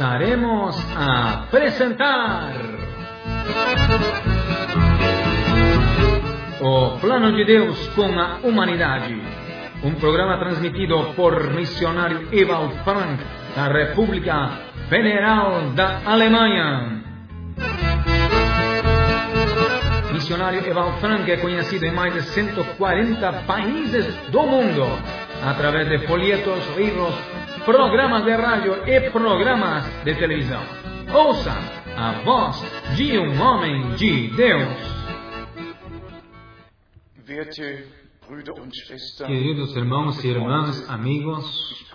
passaremos a apresentar O Plano de Deus com a Humanidade. Um programa transmitido por missionário Ewald Frank, da República Federal da Alemanha. Missionário Ewald Frank é conhecido em mais de 140 países do mundo, através de folhetos, livros, programas de rádio e programas de televisão. Ouça a voz de um homem de Deus. Queridos irmãos e irmãs, amigos,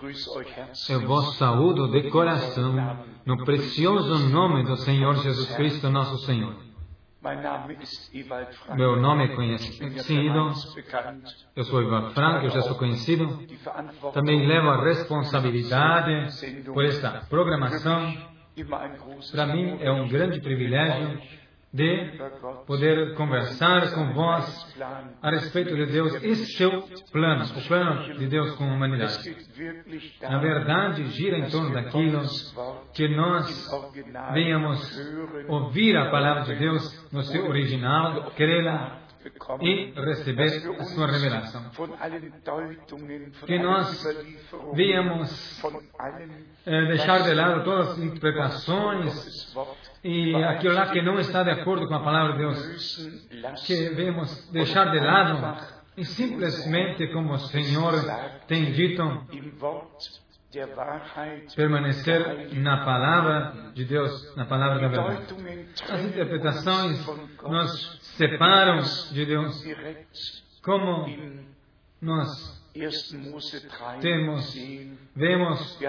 eu vos saúdo de coração no precioso nome do Senhor Jesus Cristo, nosso Senhor. Meu nome é conhecido, eu sou Ivan Franco, eu já sou conhecido. Também levo a responsabilidade por esta programação. Para mim é um grande privilégio de poder conversar com vós a respeito de Deus e seu plano, o plano de Deus com a humanidade. Na verdade, gira em torno daquilo que nós venhamos ouvir a palavra de Deus no seu original, crê-la e receber a sua revelação. Que nós venhamos eh, deixar de lado todas as interpretações e aquilo lá que não está de acordo com a palavra de Deus, que venhamos deixar de lado e simplesmente como o Senhor tem dito, permanecer na palavra de Deus, na palavra da verdade. As interpretações nos separam de Deus, como nós temos, vemos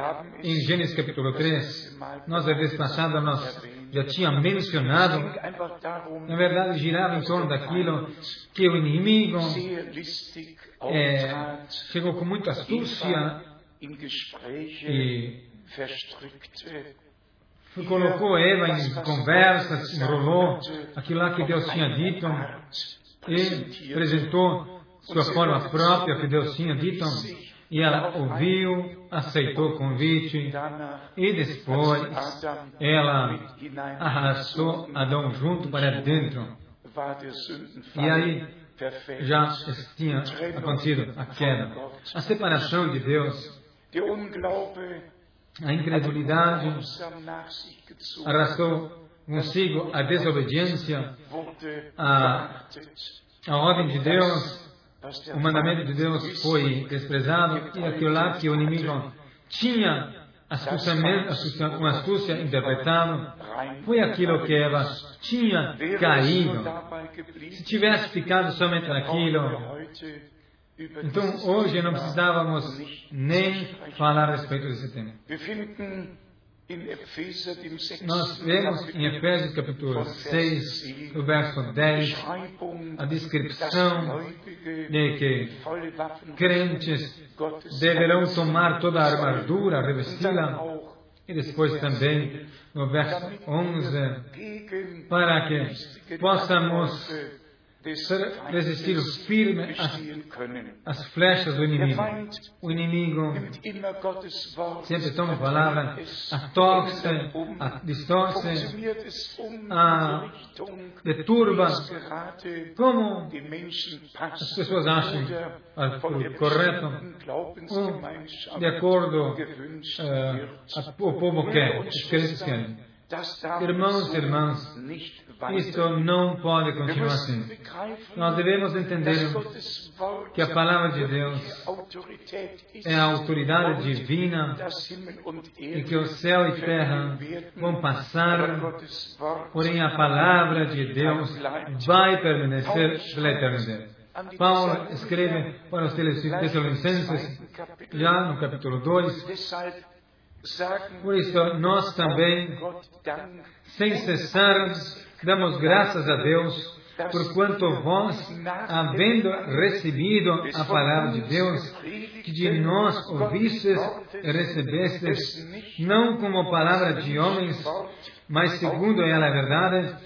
em Gênesis capítulo 3, nós a vez passada nós já tinha mencionado, na verdade girava em torno daquilo que o inimigo é, chegou com muita astúcia e colocou Eva em conversas, enrolou aquilo lá que Deus tinha dito e apresentou sua forma própria que Deus tinha dito. E ela ouviu, aceitou o convite e depois ela arrastou Adão junto para dentro. E aí já tinha acontecido a queda, a separação de Deus a incredulidade arrastou consigo a desobediência, a, a ordem de Deus, o mandamento de Deus foi desprezado e aquilo lá que o inimigo tinha astúcia, com astúcia interpretado foi aquilo que Eva tinha caído. Se tivesse ficado somente naquilo, então, hoje não precisávamos nem falar a respeito desse tema. Nós vemos em Efésios capítulo 6, no verso 10, a descrição de que crentes deverão tomar toda a armadura, revesti-la, e depois também no verso 11, para que possamos resistir firme às, às flechas do inimigo. O inimigo sempre toma a palavra, a torce, a distorce, a deturba, como as pessoas acham correto, ou de acordo uh, o povo quer, os crentes querem. Irmãos e irmãs, isto não pode continuar assim. Nós devemos entender que a palavra de Deus é a autoridade divina e que o céu e terra vão passar, porém a palavra de Deus vai permanecer pela eternidade. Paulo escreve para os Tessalonicenses, já no capítulo 2, por isso, nós também, sem cessar, damos graças a Deus, porquanto vós, havendo recebido a palavra de Deus, que de nós ouvistes e recebestes, não como palavra de homens, mas segundo ela é verdade,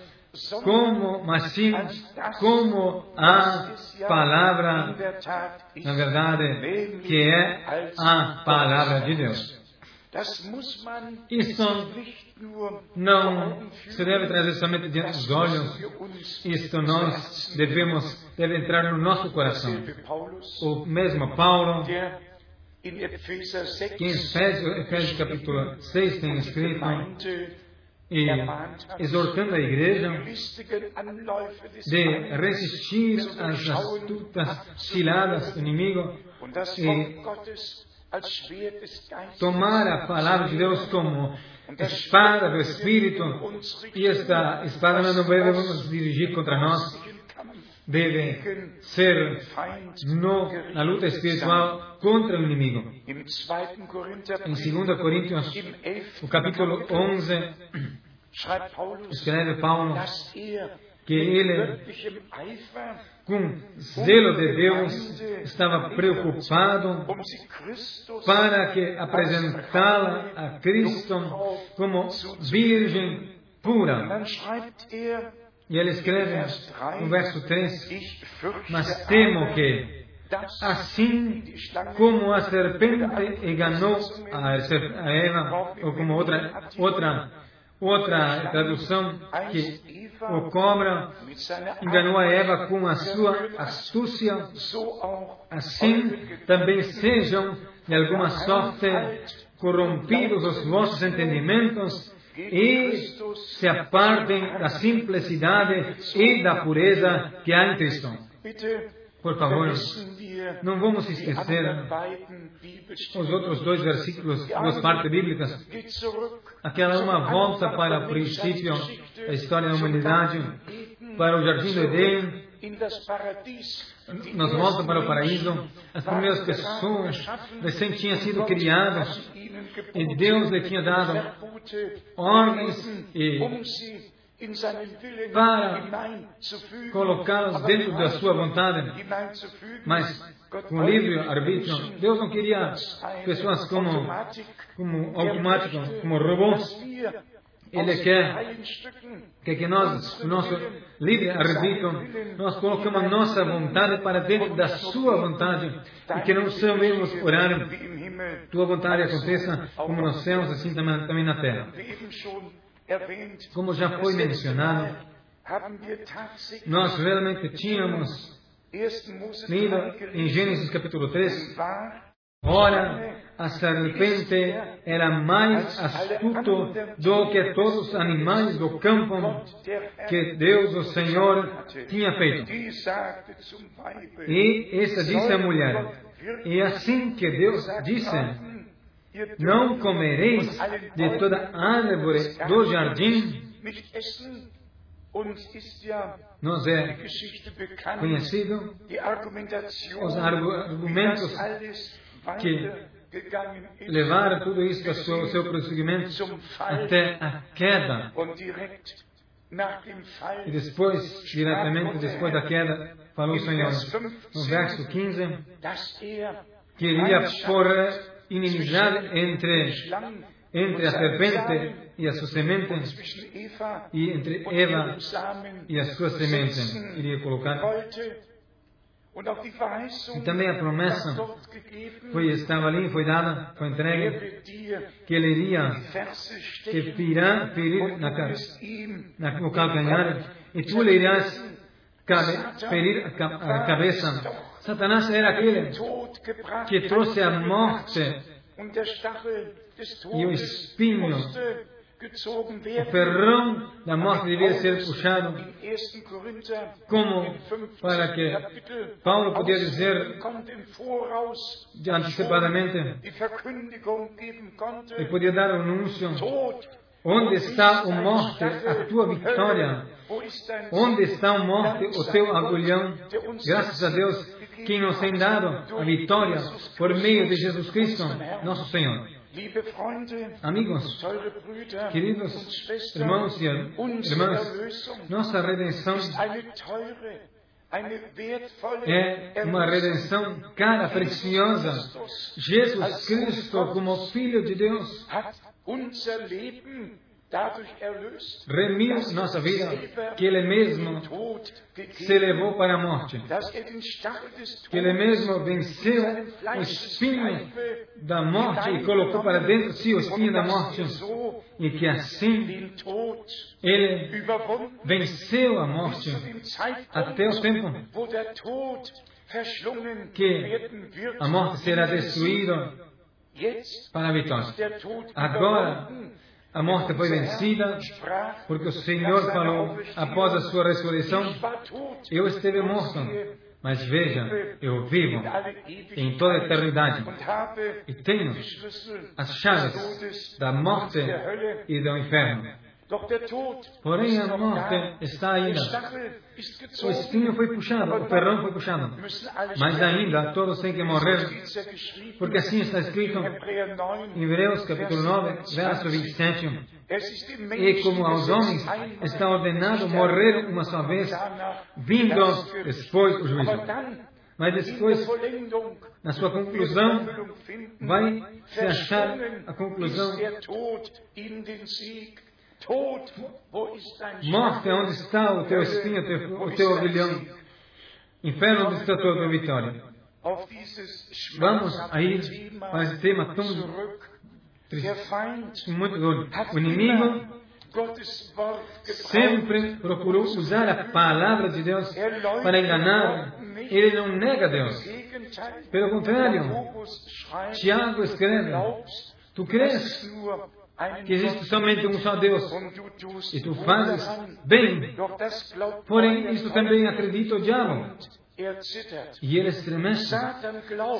como, mas sim, como a palavra, na verdade, que é a palavra de Deus. Isso não se deve trazer somente diante dos olhos. Isto nós devemos, deve entrar no nosso coração. O mesmo Paulo, que em Efésios, Efésios capítulo 6 tem escrito, e exortando a igreja de resistir às astutas ciladas do inimigo e tomar a palavra de Deus como espada do Espírito, e esta espada não devemos dirigir contra nós, deve ser no, na luta espiritual contra o inimigo. Em 2 Coríntios, o capítulo 11, escreve Paulo que ele, com zelo de Deus, estava preocupado para que apresentá-la a Cristo como virgem pura. E ele escreve no verso 3: Mas temo que, assim como a serpente enganou a Eva, ou como outra, outra, outra tradução, que o cobra enganou a Eva com a sua astúcia, assim também sejam, de alguma sorte, corrompidos os vossos entendimentos e se apartem da simplicidade e da pureza que há em Cristo. Por favor, não vamos esquecer os outros dois versículos, duas partes bíblicas. Aquela uma volta para o princípio da história da humanidade, para o jardim do Éden, nos volta para o paraíso. As primeiras pessoas recém tinham sido criadas e Deus lhe tinha dado ordens e para colocá-los dentro da sua vontade, mas com livre arbítrio. Deus não queria pessoas como, como automáticos, como robôs. Ele quer, quer que nós, nosso livre arbítrio, nós colocamos nossa vontade para dentro da sua vontade e que não sabemos orar. Tua vontade aconteça como nos céus, assim também na terra. Como já foi mencionado, nós realmente tínhamos lido em Gênesis capítulo 3, Ora, a serpente era mais astuto do que todos os animais do campo que Deus, o Senhor, tinha feito. E essa disse à mulher, e assim que Deus disse, não comereis de toda árvore do jardim. Nos é conhecido os argumentos que levaram tudo isso ao seu, seu prosseguimento até a queda. E depois, diretamente depois da queda, falou o Senhor no verso 15 que iria pôr inimizade entre, entre a serpente e a sua semente, e entre Eva e a sua semente, iria colocar. E também a promessa foi, estava ali, foi dada, foi entregue, que ele iria que ferir, ferir na, na, no calcanhar, e tu lhe irás ferir a cabeça. Satanás era aquele que trouxe a morte e o espinho o ferrão da morte devia ser puxado como para que Paulo podia dizer antecipadamente e podia dar o anúncio onde está o morte, a tua vitória? Onde está o morte, o teu agulhão? Graças a Deus que nos tem dado a vitória por meio de Jesus Cristo, nosso Senhor Amigos, queridos irmãos e irmãs, nossa redenção é uma redenção cara, preciosa. Jesus Cristo, como Filho de Deus, remiu nossa vida, que Ele mesmo se levou para a morte, que Ele mesmo venceu o espinho da morte e colocou para dentro de si o espinho da morte, e que assim Ele venceu a morte. até o tempo que a morte será destruída para a vitória. Agora, a morte foi vencida, porque o Senhor falou, após a sua ressurreição, eu esteve morto, mas veja, eu vivo em toda a eternidade e tenho as chaves da morte e do inferno. Porém, a morte está ainda. O espinho foi puxado, o ferrão foi puxado. Mas ainda todos têm que morrer, porque assim está escrito em Hebreus capítulo 9, verso 27. E como aos homens está ordenado morrer uma só vez, vindo depois o juízo. Mas depois, na sua conclusão, vai se achar a conclusão Morte, onde está o teu espinho, o teu, o teu orgulhão? Inferno, onde está a tua vitória? Vamos aí para esse tema tão muito duro. O inimigo sempre procurou usar a palavra de Deus para enganar. Ele não nega Deus. Pelo contrário, Tiago escreve: Tu crês que existe somente um só Deus e tu fazes bem. Porém, isso também acredita o diabo. E ele estremece.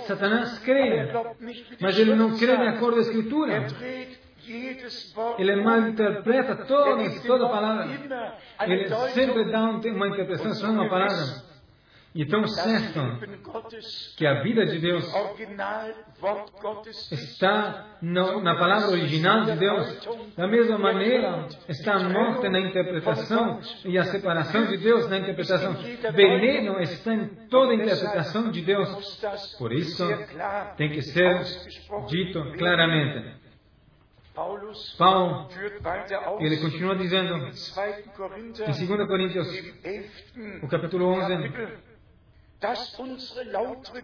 Satanás crê, mas ele não crê de acordo com a Escritura. Ele malinterpreta toda, toda a palavra. Ele sempre dá uma interpretação uma palavra. E tão certo que a vida de Deus está no, na palavra original de Deus. Da mesma maneira, está morta na interpretação e a separação de Deus na interpretação. Veneno está em toda a interpretação de Deus. Por isso, tem que ser dito claramente. Paulo, ele continua dizendo em 2 Coríntios, o capítulo 11,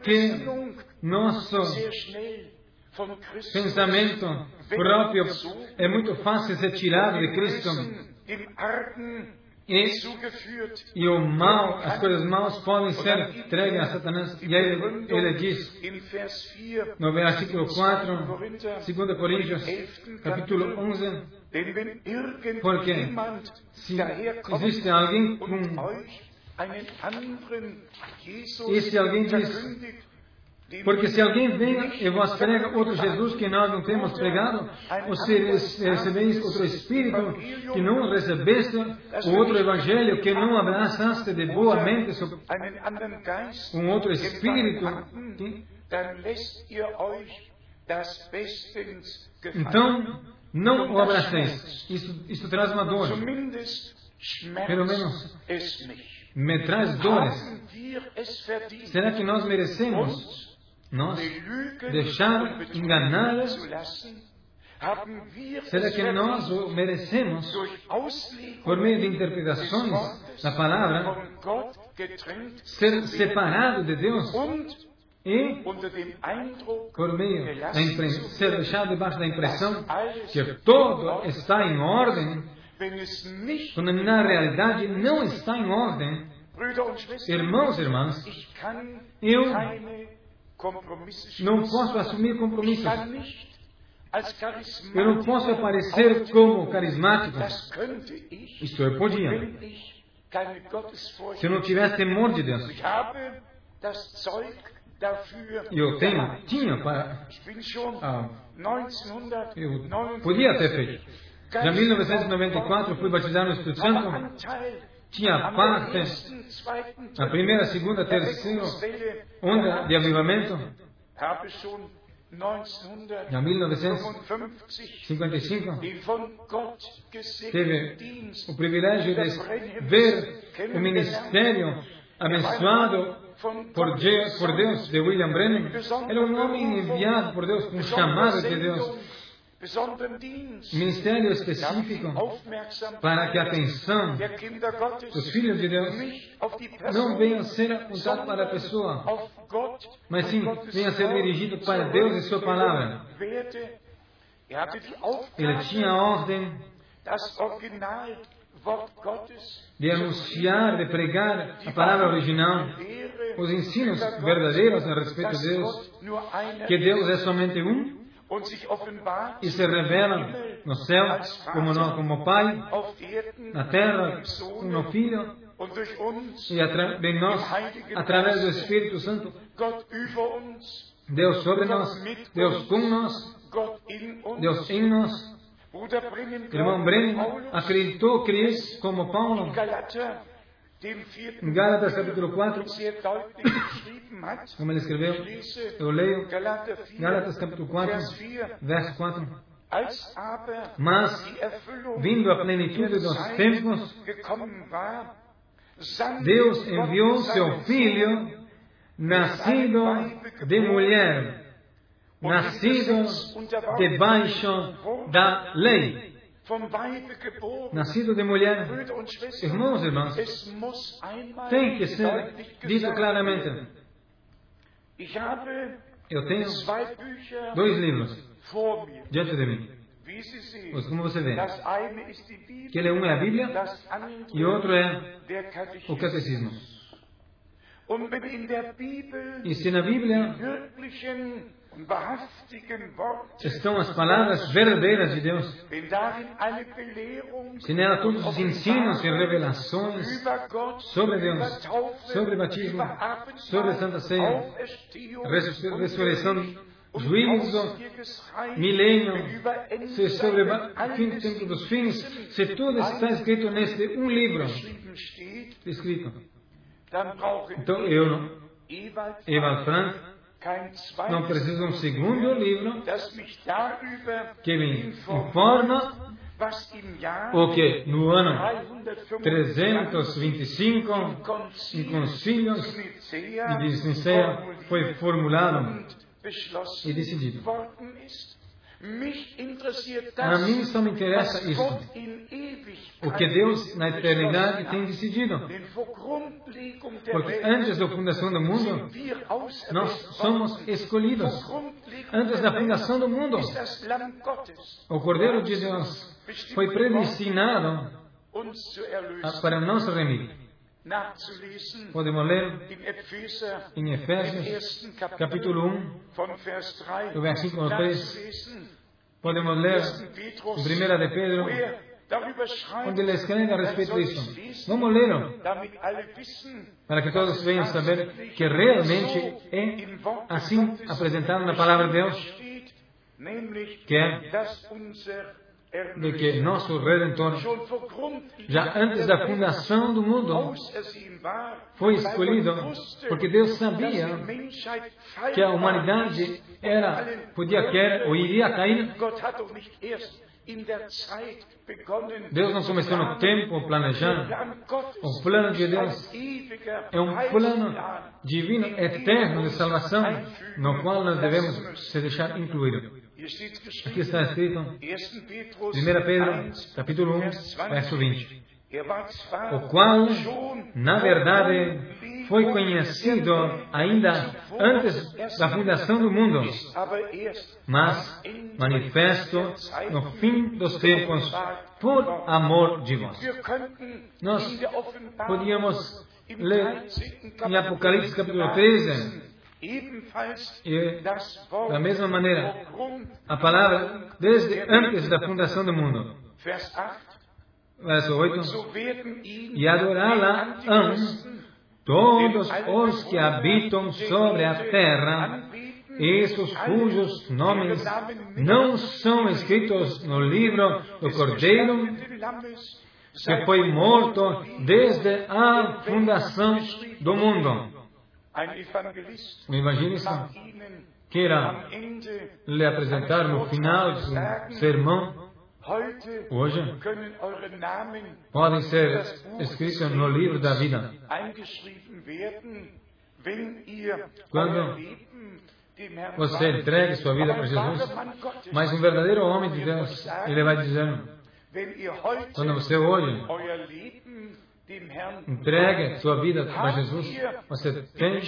que nosso pensamento próprio é muito fácil ser tirado de Cristo. E, e o mal, as coisas maus podem ser entregues a Satanás. E aí ele, ele diz no versículo 4, 2 Coríntios, capítulo 11, porque se existe alguém com e se alguém diz, porque se alguém vem e vos prega outro Jesus que nós não temos pregado, ou se recebeis outro Espírito que não recebeste, o outro Evangelho que não abraçaste de boa mente, um outro Espírito, então não o abraceis. Isso, isso traz uma dor. Pelo menos me traz dores. Será que nós merecemos nós deixar enganar? Será que nós o merecemos por meio de interpretações da palavra ser separado de Deus e por meio da ser deixado debaixo da impressão que todo está em ordem quando na realidade não está em ordem, irmãos e irmãs, eu não posso assumir compromissos. Eu não posso aparecer como carismático. Isso eu podia. Se eu não tivesse temor de Deus. Eu tenho, tinha para. Ah, eu podia ter feito. Já em 1994 fui batizado no Espírito Santo. Tinha parte na primeira, segunda, terceira onda de avivamento. Em 1955, teve o privilégio de ver o ministério abençoado por Deus, de William Brennan. Ele é um homem enviado por Deus, um chamado de Deus ministério específico para que a atenção dos filhos de Deus não venha a ser apontada para a pessoa, mas sim venha a ser dirigido para Deus e Sua palavra. Ele tinha a ordem de anunciar, de pregar a palavra original, os ensinos verdadeiros a respeito de Deus, que Deus é somente um e se revela no céu como, no, como Pai, na terra como Filho, e atra de nós, através do Espírito Santo, Deus sobre nós, Deus com nós, Deus em nós. Irmão Brennan acreditou, Cristo como Paulo, em Gálatas capítulo 4, como ele escreveu, eu leio Gálatas capítulo 4, verso 4. Mas, vindo a plenitude dos tempos, Deus enviou seu filho, nascido de mulher, nascido debaixo da lei nascido de mulher. Irmãos e irmãs, tem que ser dito claramente. Eu tenho dois livros diante de mim. Pois como você vê, que ele um é a Bíblia e outro é o Catecismo. E se na Bíblia estão as palavras verdadeiras de Deus. Se nela todos os ensinos e revelações sobre Deus, sobre batismo, sobre a Santa Ceia, ressurreição, juízo, milênio, se sobre o fim do tempo dos fins, se tudo está escrito neste um livro escrito. Então eu, Ewald Frank, não precisa um segundo livro que me informa o que no ano 325, em concílios de Nicéia, foi formulado e decidido. A mim só me interessa isso. O que Deus na eternidade tem decidido. Porque antes da fundação do mundo, nós somos escolhidos. Antes da fundação do mundo, o Cordeiro de Deus foi predestinado para nos remir. Podemos ler em Efésios, capítulo 1, do versículo 3. Podemos ler em 1 de Pedro, onde ele escreve a respeito disso. Vamos ler para que todos venham saber que realmente é assim apresentado na palavra de Deus, que é de que nosso Redentor, já antes da fundação do mundo, foi escolhido porque Deus sabia que a humanidade era, podia querer ou iria cair. Deus não começou no tempo planejando. O plano de Deus é um plano divino, eterno de salvação, no qual nós devemos se deixar incluir. Aqui está escrito, 1 Pedro, capítulo 1, verso 20. O qual, na verdade, foi conhecido ainda antes da fundação do mundo, mas manifesto no fim dos tempos por amor de vós. Nós podíamos ler em Apocalipse capítulo 13 e, da mesma maneira, a palavra desde antes da fundação do mundo. Verso 8. E adorá-la hão todos os que habitam sobre a terra, esses cujos nomes não são escritos no livro do Cordeiro, que foi morto desde a fundação do mundo. Um evangelista queira lhe apresentar no final do sermão, hoje, podem ser escritos no livro da vida. Quando você entregue sua vida para Jesus. Mas um verdadeiro homem de Deus, ele vai dizer, quando você hoje entregue sua vida para Jesus, você tem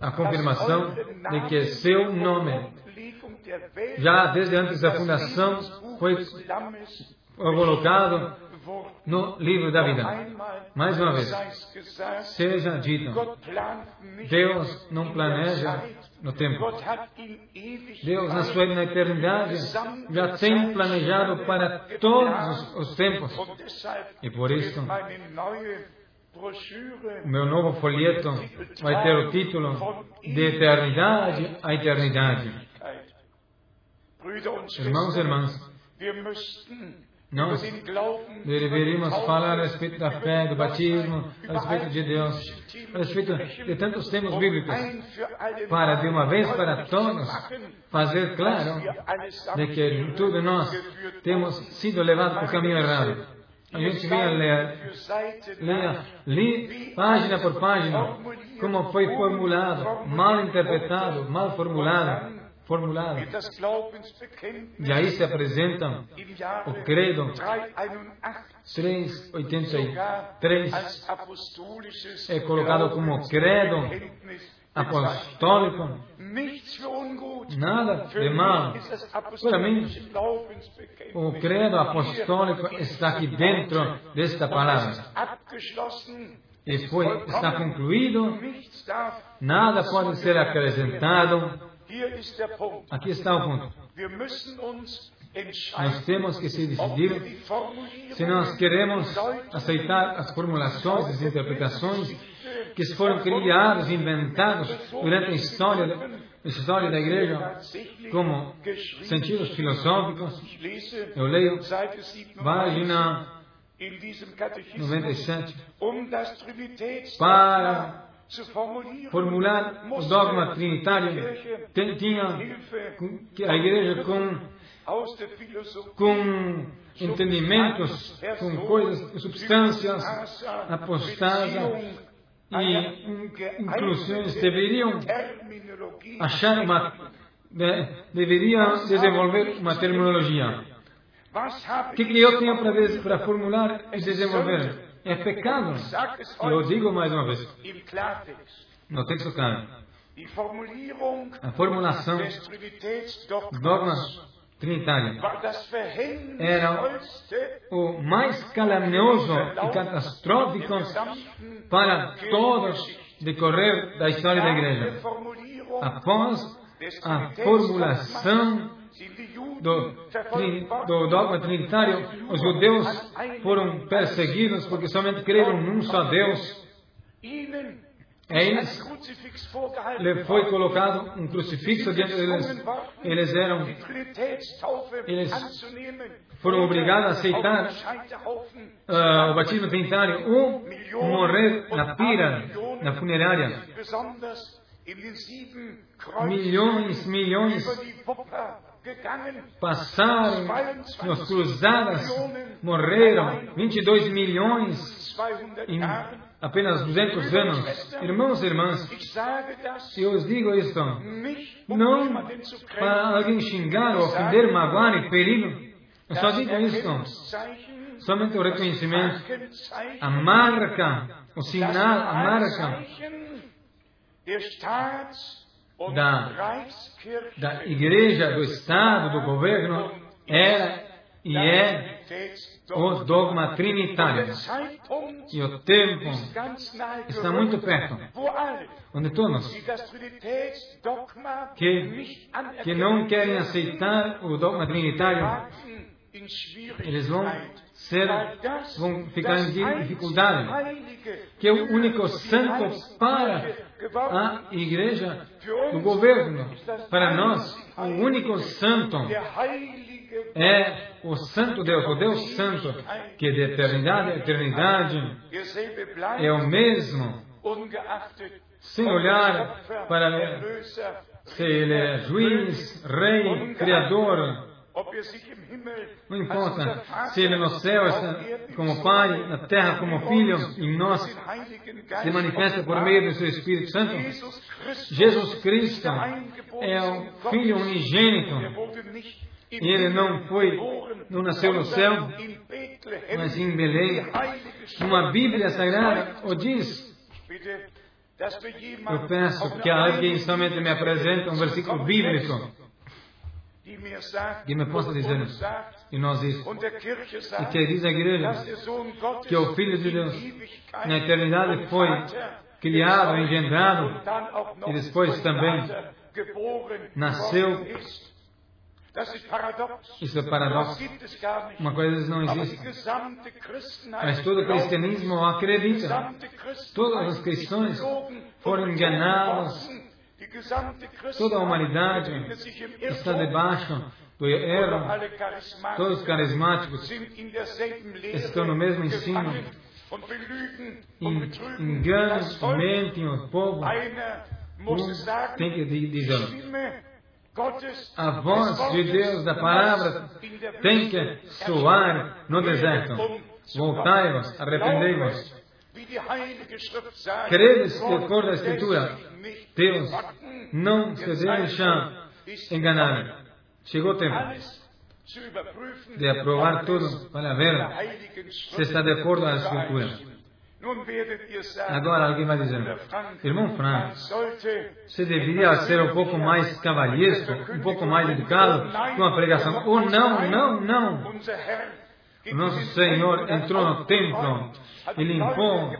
a confirmação de que seu nome, já desde antes da fundação, foi colocado no livro da vida. Mais uma vez, seja dito, Deus não planeja no tempo. Deus, na sua na eternidade, já tem planejado para todos os tempos. E por isso, o meu novo folheto vai ter o título De Eternidade a Eternidade. Irmãos e irmãs, nós deveríamos falar a respeito da fé, do batismo, a respeito de Deus, a respeito de tantos temas bíblicos, para de uma vez para todos fazer claro de que tudo nós temos sido levados para o caminho errado. A gente vinha ler, leia, li página por página, como foi formulado, mal interpretado, mal formulado formulado. E aí se apresenta o credo 383 é colocado como credo apostólico. Nada de mal. Para mim, o credo apostólico está aqui dentro desta palavra. E foi, está concluído, nada pode ser acrescentado Aqui está o ponto. Nós temos que se decidir se nós queremos aceitar as formulações, as interpretações que foram criadas, inventadas durante a história, a história da igreja como sentidos filosóficos. Eu leio página 97 para formular o dogma trinitário, tinha a igreja com, com entendimentos, com coisas, substâncias apostadas e inclusões deveriam achar uma, deveriam desenvolver uma terminologia. O que, que eu tenho para formular e desenvolver? É pecado. Eu digo mais uma vez, no texto claro, a formulação do dogma trinitário era o mais calaminoso e catastrófico para todos decorrer da história da igreja. Após a formulação do, do dogma trinitário, os judeus foram perseguidos porque somente creram num só Deus. Eles lhe foi colocado um crucifixo diante deles. Eles eram, eles foram obrigados a aceitar uh, o batismo trinitário ou morrer na pira, na funerária. Milhões, milhões passaram nas cruzadas, morreram 22 milhões em apenas 200 anos. Irmãos e irmãs, eu os digo isto, não para alguém xingar, ofender, magoar e ferir. Eu só digo isto, somente o reconhecimento, a marca, o sinal, a marca da, da igreja, do Estado, do governo, era e é o dogma trinitário. E o tempo está muito perto, onde todos que, que não querem aceitar o dogma trinitário, eles vão ser, vão ficar em dificuldade. Que é o único santo para a igreja? Do governo. Para nós, o único santo é o Santo Deus, o Deus Santo, que de eternidade a eternidade é o mesmo, sem olhar para se ele é juiz, rei, criador, Não importa se ele no céu como Pai, na terra como Filho, em nós se manifesta por meio do seu Espírito Santo. Jesus Cristo é o Filho unigênito. E ele não foi, não nasceu no céu, mas em Belém. Uma Bíblia Sagrada o diz. Eu peço que alguém somente me apresente um versículo bíblico que me possa dizer e nós isso. E que diz a igreja que o Filho de Deus na eternidade foi criado, engendrado e depois também nasceu isso é paradoxo. Uma coisa não existe. Mas todo o cristianismo acredita. Todos os cristãos foram enganados. Toda a humanidade está debaixo do erro. Todos os carismáticos estão no mesmo ensino. Enganam, mentem o povo. Um tem que dizer a voz de Deus da palavra tem que soar no deserto. Voltai-vos, arrependei-vos. Credes de acordo a Escritura. Deus não se deixa enganar. Chegou o tempo de aprovar tudo para ver se está de acordo a Escritura. Agora alguém vai dizer, irmão Frank, você deveria ser um pouco mais cavalhesco, um pouco mais educado com a pregação. Ou oh, não, não, não. Nosso Senhor entrou no templo e limpou,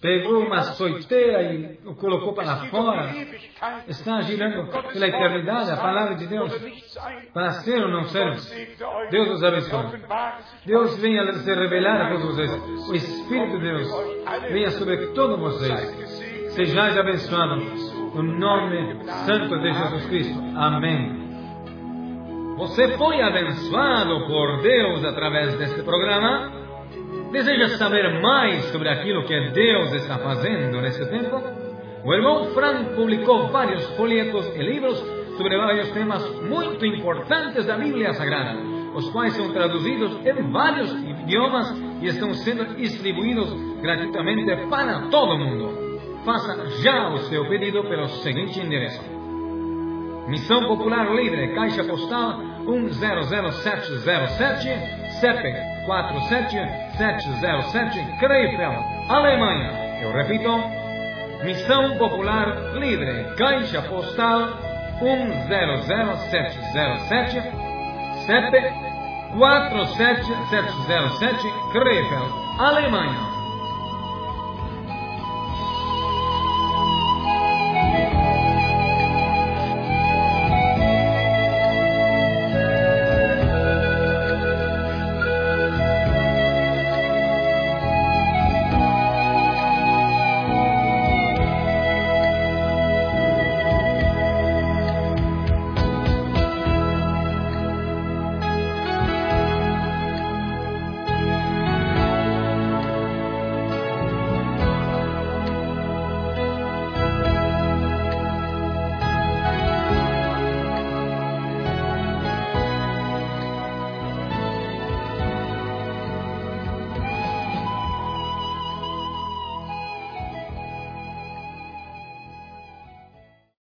pegou uma soiteira e o colocou para fora. Está girando pela eternidade a palavra de Deus para ser ou não ser. Deus os abençoe. Deus venha se revelar a todos vocês. O Espírito de Deus venha sobre todos vocês. Sejais abençoados no nome santo de Jesus Cristo. Amém. Você foi abençoado por Deus através deste programa? Deseja saber mais sobre aquilo que Deus está fazendo nesse tempo? O irmão Frank publicou vários folhetos e livros sobre vários temas muito importantes da Bíblia Sagrada, os quais são traduzidos em vários idiomas e estão sendo distribuídos gratuitamente para todo mundo. Faça já o seu pedido pelo seguinte endereço Missão Popular Livre, Caixa Postal 100707, CEP 47707, Krefeld, Alemanha. Eu repito, Missão Popular Livre, Caixa Postal 100707, CEP 47707, Krefeld, Alemanha.